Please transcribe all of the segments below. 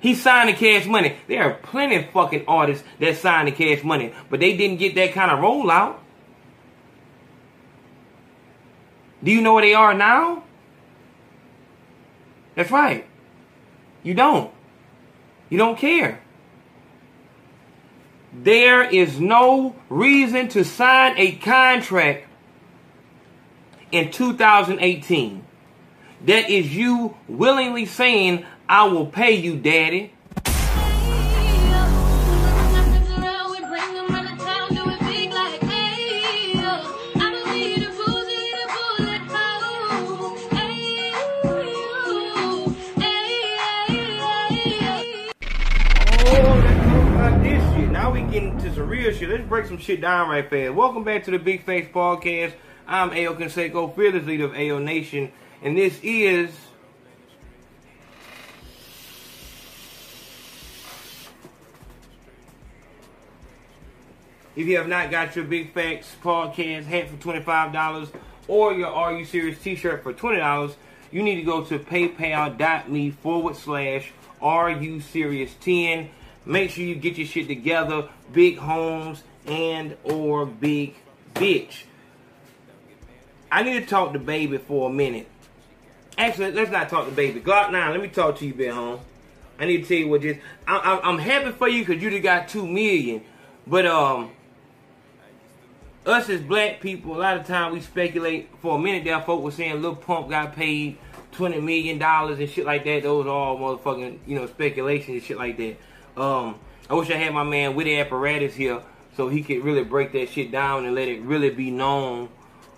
He signed the cash money. There are plenty of fucking artists that signed the cash money, but they didn't get that kind of rollout. Do you know where they are now? That's right. You don't. You don't care. There is no reason to sign a contract in 2018 that is you willingly saying, I will pay you, daddy. Now we getting to some real shit. Let's break some shit down right fast. Welcome back to the Big Facts Podcast. I'm Ayo Conseco, fearless leader of Ayo Nation, and this is If you have not got your Big Facts podcast hat for $25 or your Are You Serious t-shirt for $20, you need to go to paypal.me forward slash Are You Serious 10. Make sure you get your shit together, Big Homes and or Big Bitch. I need to talk to Baby for a minute. Actually, let's not talk to Baby. Glokk 9, let me talk to you, Big Home. I need to tell you what this. I, am happy for you because you just got two million. But um, us as black people, a lot of time we speculate. For a minute there, folk were saying Lil Pump got paid twenty million dollars and shit like that. Those are all motherfucking you know speculation and shit like that. Um, I wish I had my man with the apparatus here so he could really break that shit down and let it really be known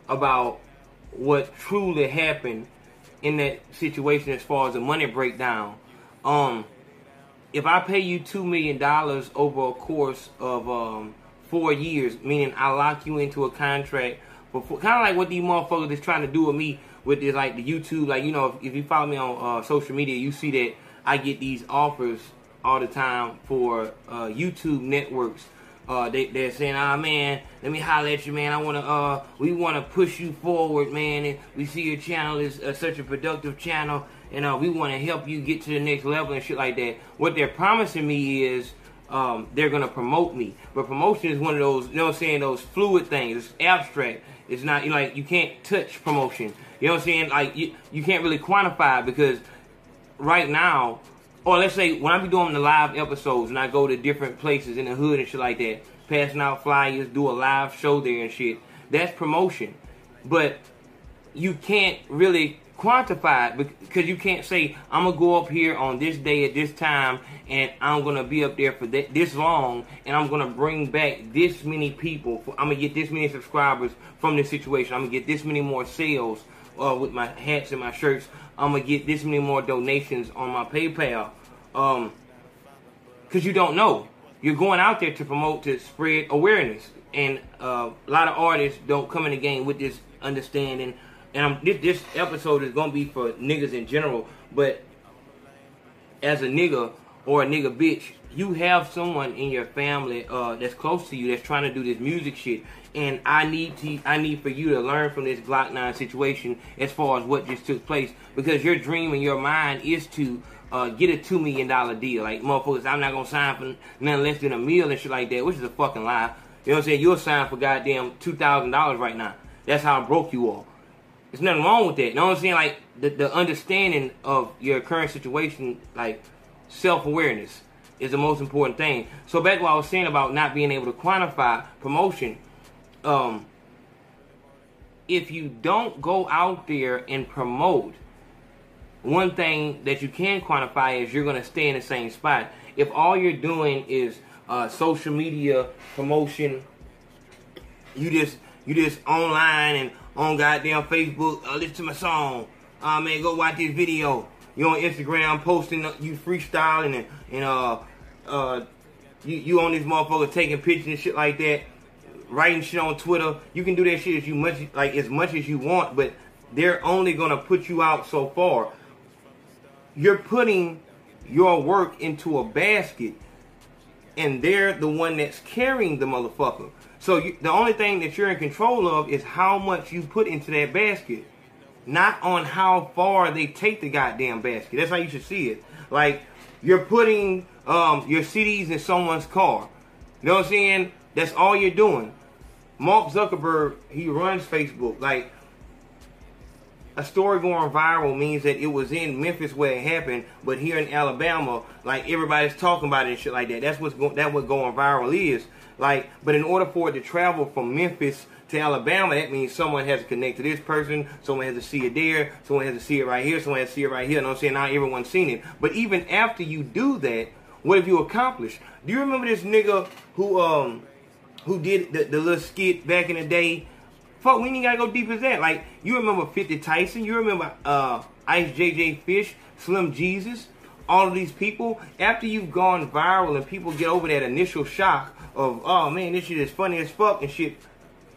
about what truly happened in that situation as far as the money breakdown. Um, if I pay you two million dollars over a course of um four years, meaning I lock you into a contract kind of like what these motherfuckers is trying to do with me with this, like the YouTube, like you know, if, if you follow me on uh, social media, you see that I get these offers all the time for uh, YouTube networks. Uh, they, they're saying, ah, man, let me holler at you, man. I want to, uh, we want to push you forward, man. And we see your channel is uh, such a productive channel, and uh, we want to help you get to the next level and shit like that. What they're promising me is um, they're gonna promote me. But promotion is one of those, you know what I'm saying, those fluid things. It's abstract. It's not like you can't touch promotion. You know what I'm saying? Like you, you can't really quantify because right now, or let's say when I be doing the live episodes and I go to different places in the hood and shit like that, passing out flyers, do a live show there and shit. That's promotion. But you can't really quantify it because you can't say I'm gonna go up here on this day at this time and I'm gonna be up there for th- this long and I'm gonna bring back this many people. I'm gonna get this many subscribers from this situation. I'm gonna get this many more sales uh, with my hats and my shirts. I'm gonna get this many more donations on my PayPal. Um, because you don't know. You're going out there to promote to spread awareness, and uh, a lot of artists don't come in the game with this understanding and I'm, this, this episode is gonna be for niggas in general, but as a nigga or a nigga bitch, you have someone in your family uh, that's close to you that's trying to do this music shit, and I need to I need for you to learn from this Glokk Nine situation as far as what just took place because your dream in your mind is to uh, get a two million dollar deal. Like motherfuckers, I'm not gonna sign for nothing less than a meal and shit like that, which is a fucking lie. You know what I'm saying? You'll sign for goddamn two thousand dollars right now. That's how broke you are. There's nothing wrong with that. You know what I'm saying? Like the, the understanding of your current situation, like self awareness, is the most important thing. So back what I was saying about not being able to quantify promotion, um, if you don't go out there and promote, one thing that you can quantify is you're going to stay in the same spot. If all you're doing is uh, social media promotion, you just you just online and on goddamn Facebook, uh, listen to my song. Uh, man, go watch this video. You on Instagram posting, uh, you freestyling and, and uh, uh, you, you on this motherfucker taking pictures and shit like that, writing shit on Twitter. You can do that shit as you much like as much as you want, but they're only gonna put you out so far. You're putting your work into a basket, and they're the one that's carrying the motherfucker. So you, the only thing that you're in control of is how much you put into that basket, not on how far they take the goddamn basket. That's how you should see it. Like You're putting um, your CDs in someone's car. You know what I'm saying? That's all you're doing. Mark Zuckerberg, he runs Facebook. Like, a story going viral means that it was in Memphis where it happened, but here in Alabama, like everybody's talking about it and shit like that. That's what's. That what going viral is. Like, but in order for it to travel from Memphis to Alabama, that means someone has to connect to this person, someone has to see it there, someone has to see it right here, someone has to see it right here. What I'm saying? Not everyone's seen it. But even after you do that, what have you accomplished? Do you remember this nigga who um who did the, the little skit back in the day? Fuck, we ain't gotta go deep as that. Like, you remember 50 Tyson, you remember uh Ice JJ Fish, Slim Jesus, all of these people, after you've gone viral and people get over that initial shock of, oh man, this shit is funny as fuck and shit,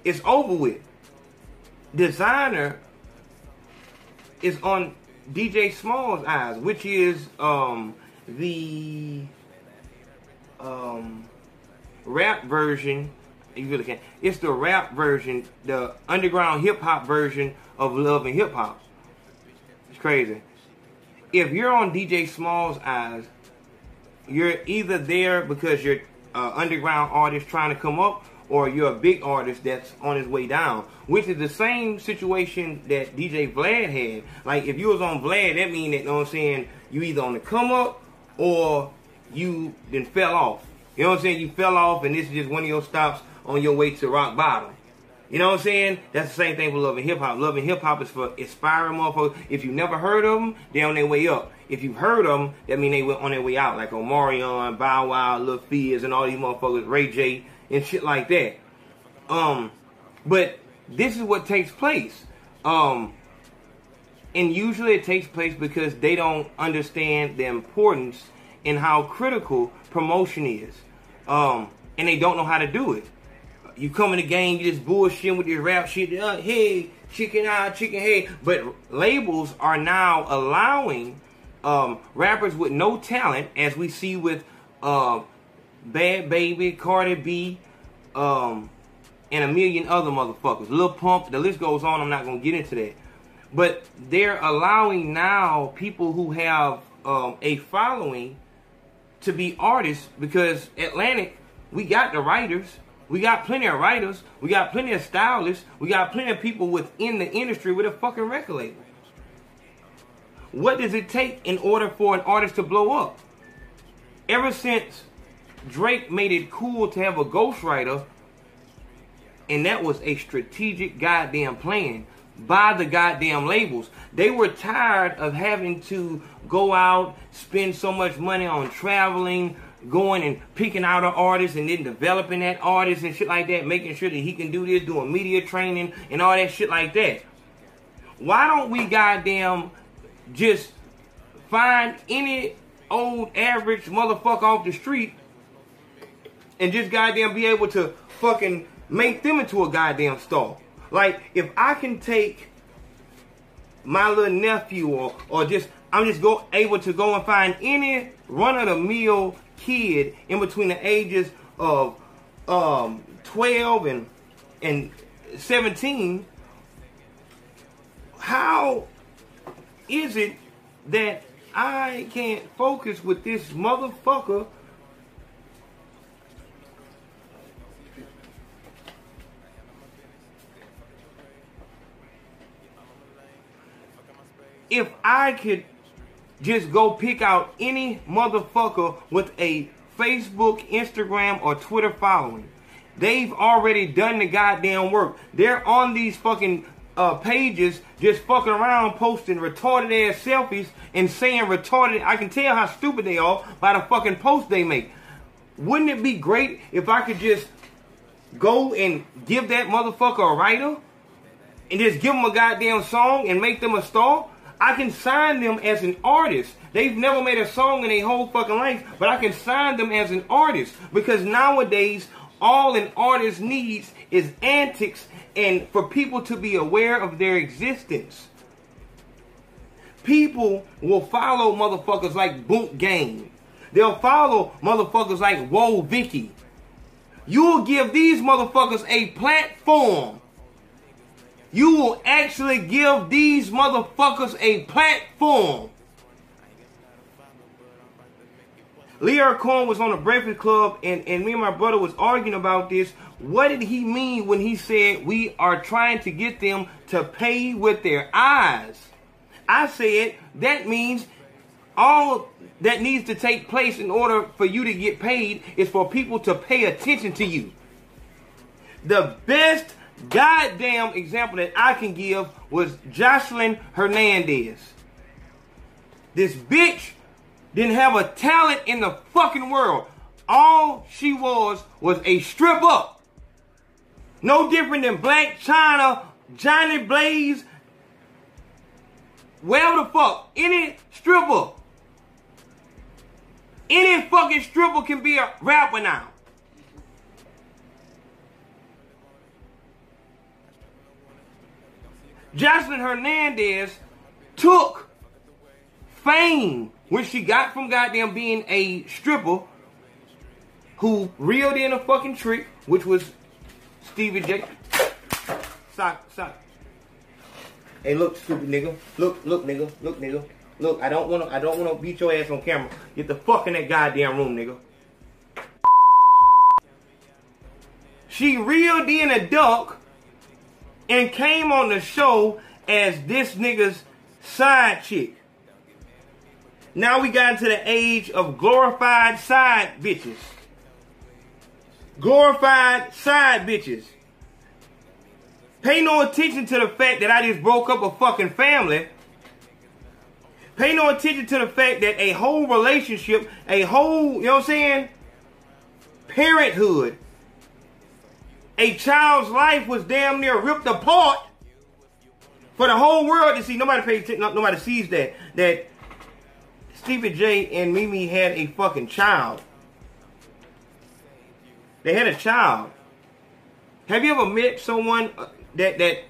it's over with. Desiigner is on DJ Smallz Eyes, which is um the um rap version you really can. It's the rap version, the underground hip hop version of Love and Hip Hop. It's crazy. If you're on DJ Smallz Eyes, you're either there because you're an underground artist trying to come up, or you're a big artist that's on his way down. Which is the same situation that DJ Vlad had. Like if you was on Vlad, that mean that you know what I'm saying, you either on the come up or you then fell off. You know what I'm saying? You fell off and this is just one of your stops on your way to rock bottom. You know what I'm saying? That's the same thing for Love and Hip Hop. Love and Hip Hop is for inspiring motherfuckers. If you never heard of them, they're on their way up. If you've heard of them, that mean they were on their way out. Like Omarion, Bow Wow, Lil Fizz, and all these motherfuckers, Ray J, and shit like that. Um, but this is what takes place. Um, and usually it takes place because they don't understand the importance and how critical promotion is. Um, and they don't know how to do it. You come in the game, you just bullshitting with this rap shit. Uh, hey, chicken eye, chicken head. But labels are now allowing um, rappers with no talent, as we see with uh, Bhad Bhabie, Cardi B, um, and a million other motherfuckers. Lil Pump, the list goes on. I'm not gonna get into that. But they're allowing now people who have um, a following to be artists because Atlantic, we got the writers. We got plenty of writers. We got plenty of stylists. We got plenty of people within the industry with a fucking record label. What does it take in order for an artist to blow up? Ever since Drake made it cool to have a ghostwriter, and that was a strategic goddamn plan by the goddamn labels. They were tired of having to go out, spend so much money on traveling, going and picking out an artist and then developing that artist and shit like that, making sure that he can do this, doing media training and all that shit like that. Why don't we goddamn just find any old average motherfucker off the street and just goddamn be able to fucking make them into a goddamn star? Like if I can take my little nephew or or just I'm just go able to go and find any run of the mill kid in between the ages of um, 12 and and 17 how is it that I can't focus with this motherfucker if I could just go pick out any motherfucker with a Facebook, Instagram, or Twitter following. They've already done the goddamn work. They're on these fucking uh, pages just fucking around posting retarded ass selfies and saying retarded. I can tell how stupid they are by the fucking post they make. Wouldn't it be great if I could just go and give that motherfucker a writer and just give them a goddamn song and make them a star? I can sign them as an artist. They've never made a song in their whole fucking life, but I can sign them as an artist because nowadays all an artist needs is antics and for people to be aware of their existence. People will follow motherfuckers like Boot Game. They'll follow motherfuckers like Whoa Vicky. You'll give these motherfuckers a platform you will actually give these motherfuckers a platform. Lyor Cohen was on the Breakfast Club, and, and me and my brother was arguing about this. What did he mean when he said we are trying to get them to pay with their eyes? I said that means all that needs to take place in order for you to get paid is for people to pay attention to you. The best goddamn example that I can give was Joseline Hernandez. This bitch didn't have a talent in the fucking world. All she was was a stripper. No different than Blac Chyna, Jhonni Blaze, wherever the fuck, any stripper. Any fucking stripper can be a rapper now. Joseline Hernandez took fame when she got from goddamn being a stripper who reeled in a fucking trick, which was Stevie J. Sock, sock. Hey, look, stupid nigga. Look, look, nigga. Look, nigga. Look, I don't wanna I don't wanna beat your ass on camera. Get the fuck in that goddamn room, nigga. She reeled in a duck and came on the show as this nigga's side chick. Now we got into the age of glorified side bitches. Glorified side bitches. Pay no attention to the fact that I just broke up a fucking family. Pay no attention to the fact that a whole relationship, a whole, you know what I'm saying? Parenthood. A child's life was damn near ripped apart for the whole world to see. Nobody pays attention, nobody sees that. That Stevie J and Mimi had a fucking child. They had a child. Have you ever met someone uh, that that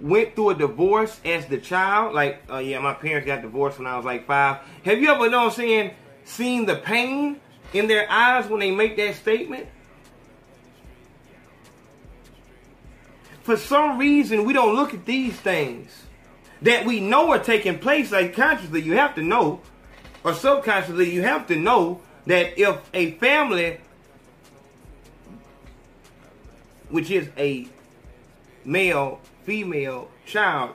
went through a divorce as the child? Like, uh, yeah, my parents got divorced when I was like five. Have you ever, know what I'm saying, seen the pain in their eyes when they make that statement? For some reason, we don't look at these things that we know are taking place. Like consciously, you have to know, or subconsciously, you have to know that if a family, which is a male, female child,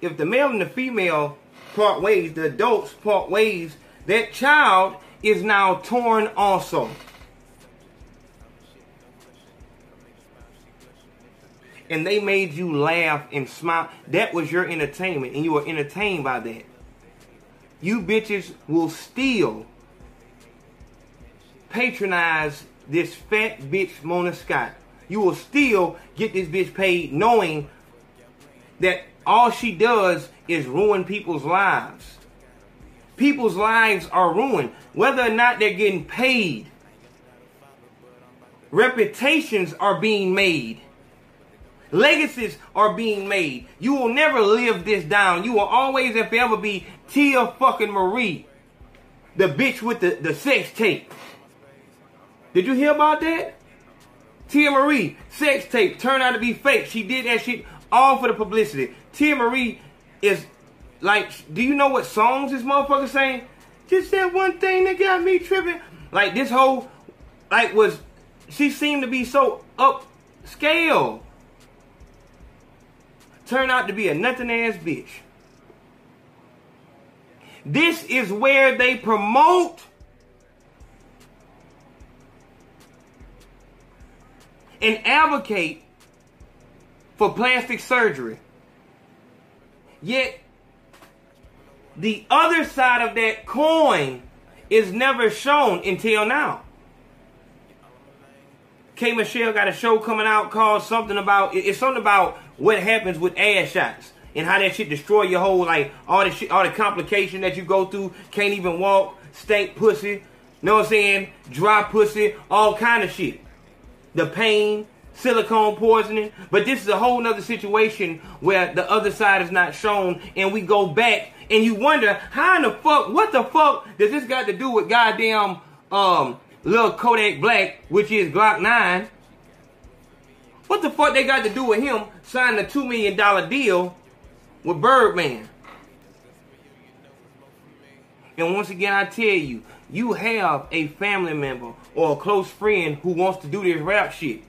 if the male and the female part ways, the adults part ways, that child is now torn also. and they made you laugh and smile. That was your entertainment, and you were entertained by that. You bitches will still patronize this fat bitch Mona Scott. You will still get this bitch paid knowing that all she does is ruin people's lives. People's lives are ruined, whether or not they're getting paid. Reputations are being made. Legacies are being made. You will never live this down. You will always and forever be Teairra fucking Mari. The bitch with the, the sex tape. Did you hear about that? Teairra Mari, sex tape, turned out to be fake. She did that shit all for the publicity. Teairra Mari is like, do you know what songs this motherfucker saying? Just that one thing that got me tripping. Like this whole, like was, she seemed to be so upscale turned out to be a nothing ass bitch. This is where they promote and advocate for plastic surgery. Yet, the other side of that coin is never shown until now. K. Michelle got a show coming out called something about it's something about what happens with ass shots and how that shit destroy your whole like all the shit, all the complication that you go through. Can't even walk, stink pussy. Know what I'm saying? Dry pussy, all kind of shit. The pain, silicone poisoning. But this is a whole nother situation where the other side is not shown, and we go back and you wonder how in the fuck, what the fuck does this got to do with goddamn um little Kodak Black, which is Glokk 9? What the fuck they got to do with him signing a $2 million deal with Birdman? And once again, I tell you, you have a family member or a close friend who wants to do this rap shit,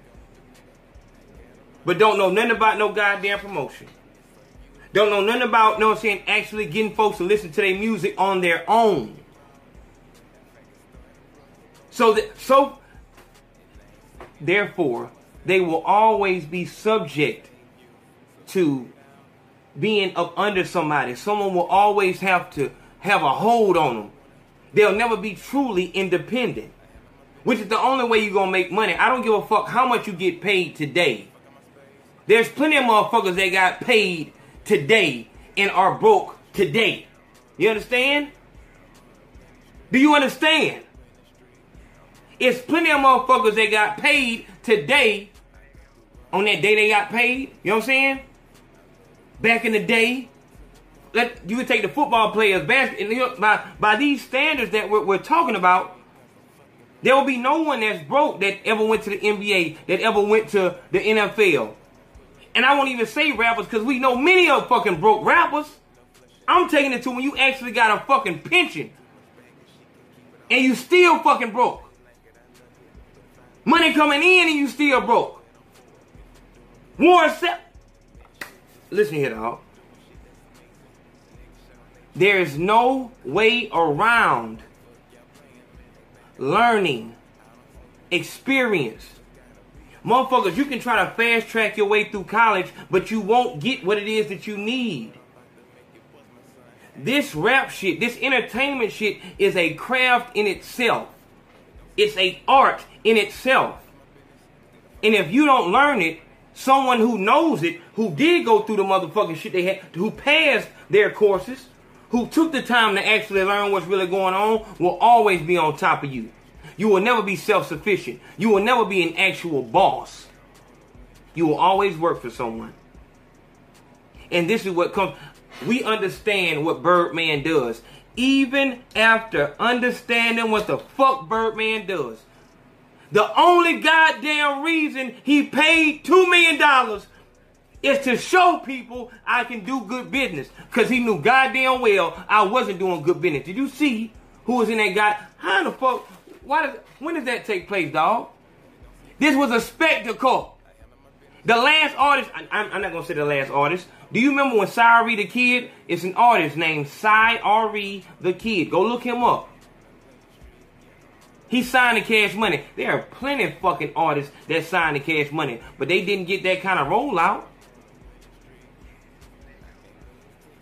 but don't know nothing about no goddamn promotion. Don't know nothing about, know what I'm saying, actually getting folks to listen to their music on their own. So that so therefore they will always be subject to being up under somebody. Someone will always have to have a hold on them. They'll never be truly independent. Which is the only way you're gonna make money. I don't give a fuck how much you get paid today. There's plenty of motherfuckers that got paid today and are broke today. You understand? Do you understand? It's plenty of motherfuckers that got paid today on that day they got paid. You know what I'm saying? Back in the day, let you would take the football players basket by by these standards that we're, we're talking about. There will be no one that's broke that ever went to the NBA, that ever went to the NFL. And I won't even say rappers because we know many of fucking broke rappers. I'm taking it to when you actually got a fucking pension and you still fucking broke. Money coming in and you still broke. Warren Sapp. Listen here, dog. There is no way around learning, experience. Motherfuckers, you can try to fast track your way through college, but you won't get what it is that you need. This rap shit, this entertainment shit is a craft in itself. It's a art in itself. And if you don't learn it, someone who knows it, who did go through the motherfucking shit they had, who passed their courses, who took the time to actually learn what's really going on, will always be on top of you. You will never be self sufficient. You will never be an actual boss. You will always work for someone. And this is what comes. We understand what Birdman does even after understanding what the fuck Birdman does. The only goddamn reason he paid $2 million is to show people I can do good business. Because he knew goddamn well I wasn't doing good business. Did you see who was in that guy? How the fuck? Why does, when does that take place, dog? This was a spectacle. The last artist, I, am not to say the last artist, do you remember when Cyree the Kid? It's an artist named Cyree the Kid. Go look him up. He signed the cash money. There are plenty of fucking artists that signed the cash money, but they didn't get that kind of rollout.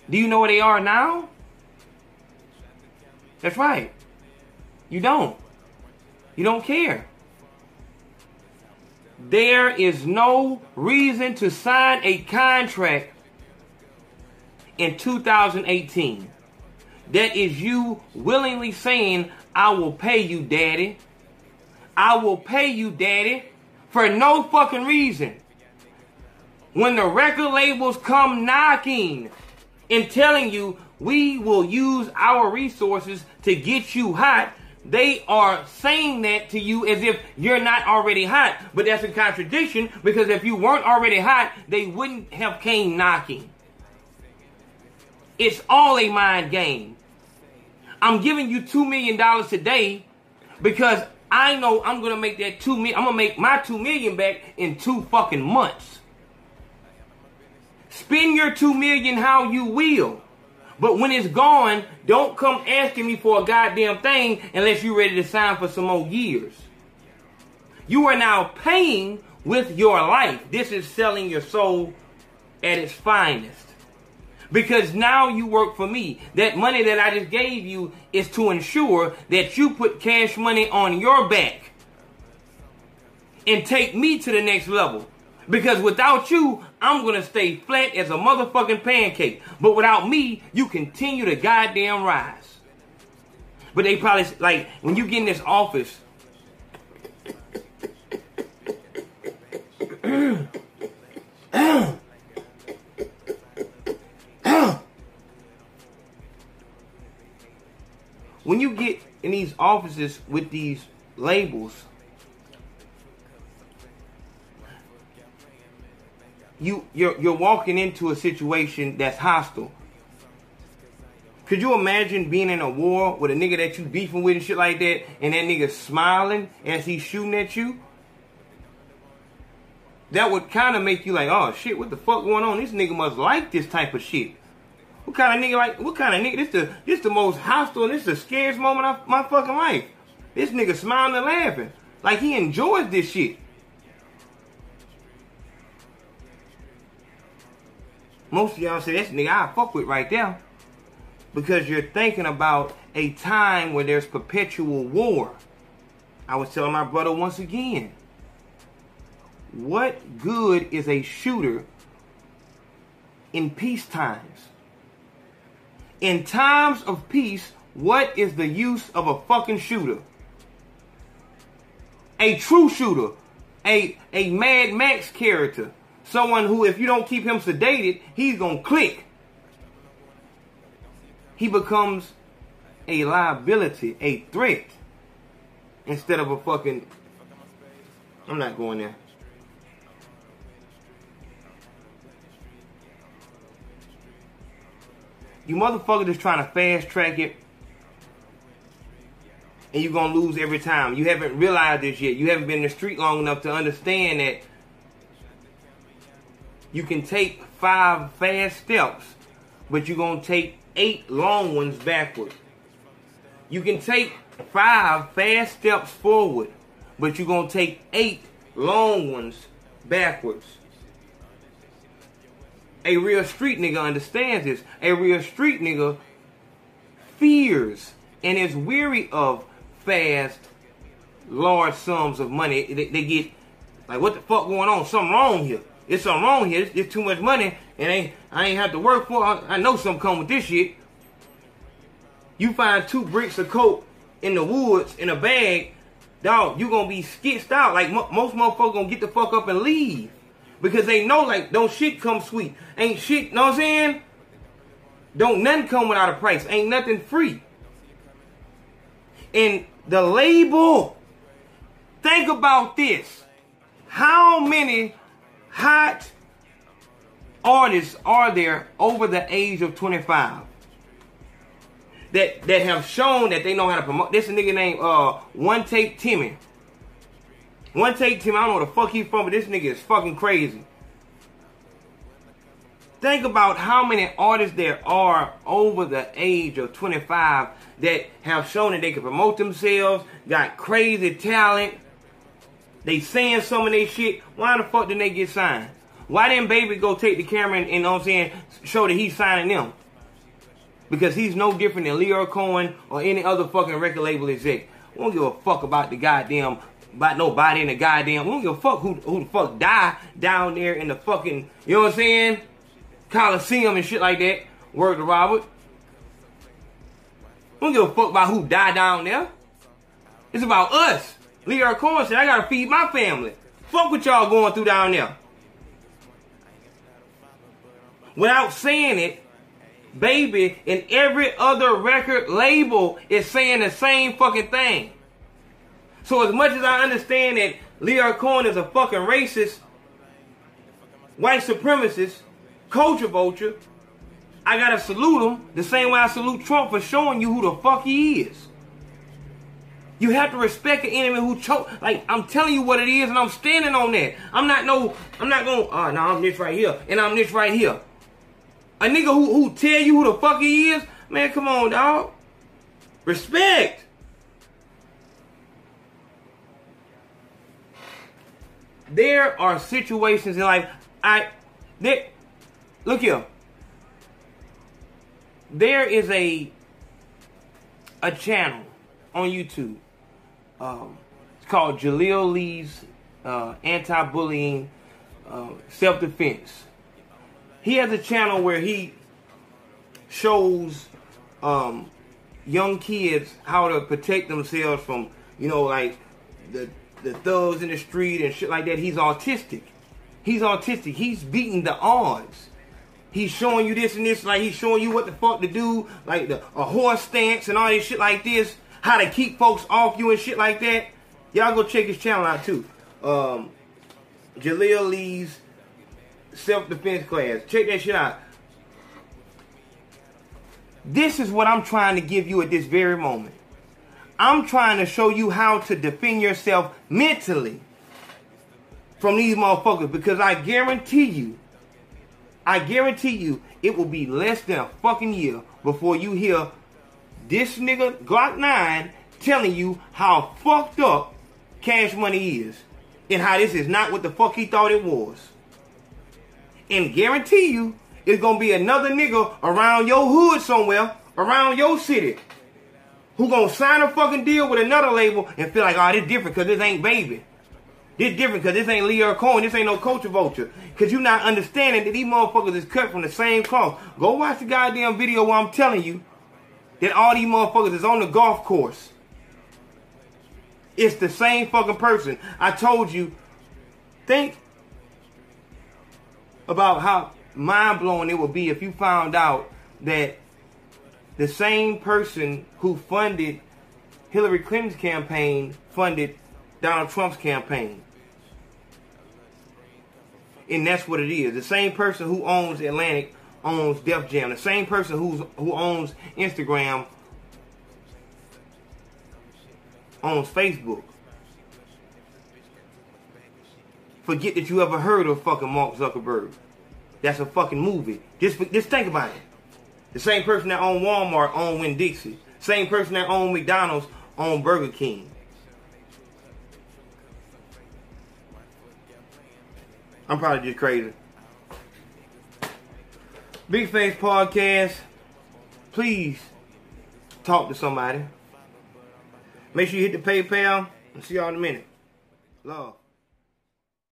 Do you know where they are now? That's right. You don't. You don't care. There is no reason to sign a contract in 2018. That is you willingly saying, I will pay you, daddy. I will pay you, daddy, for no fucking reason. When the record labels come knocking and telling you, we will use our resources to get you hot, they are saying that to you as if you're not already hot. But that's a contradiction because if you weren't already hot, they wouldn't have came knocking. It's all a mind game. I'm giving you $2 million today because I know I'm gonna make that two million. I'm gonna make my two million back in two fucking months. Spend your two million how you will. But when it's gone, don't come asking me for a goddamn thing unless you're ready to sign for some more years. You are now paying with your life. This is selling your soul at its finest because now you work for me. That money that I just gave you is to ensure that you put cash money on your back and take me to the next level. Because without you, I'm to stay flat as a motherfucking pancake. But without me, you continue to goddamn rise. But they probably, like, when you get in this office, when you get in these offices with these labels, you you're you're walking into a situation that's hostile. Could you imagine being in a war with a nigga that you beefing with and shit like that, and that nigga smiling as he's shooting at you? That would kind of make you like, oh shit, what the fuck going on? This nigga must like this type of shit. What kind of nigga like? What kind of nigga? This the this the most hostile. This the scariest moment of my fucking life. This nigga smiling and laughing like he enjoys this shit. Most of y'all say that's nigga I fuck with right there because you're thinking about a time where there's perpetual war. I was telling my brother once again. What good is a shooter in peace times? In times of peace, what is the use of a fucking shooter? A true shooter, a a Mad Max character, someone who if you don't keep him sedated, he's going to click he becomes a liability, a threat, instead of a fucking. I'm not going there. You motherfucker just trying to fast track it, and you're gonna lose every time. You haven't realized this yet. You haven't been in the street long enough to understand that you can take five fast steps, but you're gonna take eight long ones backward. You can take five fast steps forward, but you're going to take eight long ones backwards. A real street nigga understands this. A real street nigga fears and is weary of fast, large sums of money. They, they get like, what the fuck going on? Something wrong here. It's something wrong here. It's, it's too much money, and ain't I ain't have to work for. I, I know something come with this shit. You find two bricks of coke in the woods in a bag, dog. You gonna be skitched out. Like most motherfuckers gonna get the fuck up and leave because they know like don't shit come sweet. Ain't shit. Know what I'm saying? Don't nothing come without a price. Ain't nothing free. And the label. Think about this. How many hot artists are there over the age of 25 that that have shown that they know how to promote? This nigga named uh One Take Timmy. One Take Timmy, I don't know where the fuck he's from, but this nigga is fucking crazy. Think about how many artists there are over the age of 25 that have shown that they can promote themselves, got crazy talent, they saying some of their shit. Why the fuck didn't they get signed? Why didn't Baby go take the camera and, you know what I'm saying, show that he's signing them? Because he's no different than Lyor Cohen or any other fucking record label exec. We don't give a fuck about the goddamn, about nobody in the goddamn. We don't give a fuck who, who the fuck died down there in the fucking, you know what I'm saying? Coliseum and shit like that. Word to Robert. We don't give a fuck about who died down there. It's about us. Lyor Cohen said, I gotta feed my family. Fuck what y'all going through down there. Without saying it, Baby and every other record label is saying the same fucking thing. So as much as I understand that Lyor Cohen is a fucking racist, white supremacist, culture vulture, I gotta salute him the same way I salute Trump for showing you who the fuck he is. You have to respect an enemy who choke. Like I'm telling you what it is, and I'm standing on that. I'm not no. I'm not going. Oh uh, no, I'm this right here, and I'm this right here. A nigga who who tell you who the fuck he is, man. Come on, dog. Respect. There are situations in life. I there. Look here. There is a a channel on YouTube um, it's called Jaleel Lee's uh, anti-bullying uh, self-defense. He has a channel where he shows um, young kids how to protect themselves from, you know, like the the thugs in the street and shit like that. He's autistic. He's autistic. He's beating the odds. He's showing you this and this, like he's showing you what the fuck to do, like the a horse stance and all this shit like this how to keep folks off you and shit like that, y'all go check his channel out too. Um, Jaleel Lee's self defense class. Check that shit out. This is what I'm trying to give you at this very moment. I'm trying to show you how to defend yourself mentally from these motherfuckers because I guarantee you, I guarantee you, it will be less than a fucking year before you hear this nigga Glokk 9 telling you how fucked up cash money is and how this is not what the fuck he thought it was. And guarantee you, it's gonna be another nigga around your hood somewhere, around your city, who gonna sign a fucking deal with another label and feel like, oh, this different because this ain't baby. This different because this ain't Lyor Cohen. This ain't no Culture Vulture. Because you not understanding that these motherfuckers is cut from the same cloth. Go watch the goddamn video where I'm telling you that all these motherfuckers is on the golf course. It's the same fucking person. I told you, think about how mind blowing it would be if you found out that the same person who funded Hillary Clinton's campaign funded Donald Trump's campaign. And that's what it is. The same person who owns Atlantic owns Def Jam. The same person who's who owns Instagram owns Facebook. Forget that you ever heard of fucking Mark Zuckerberg. That's a fucking movie. Just just think about it. The same person that owned Walmart owned Winn Dixie. Same person that owned McDonald's owned Burger King. I'm probably just crazy. Big Facts Podcast. Please talk to somebody. Make sure you hit the PayPal. And see y'all in a minute. Love.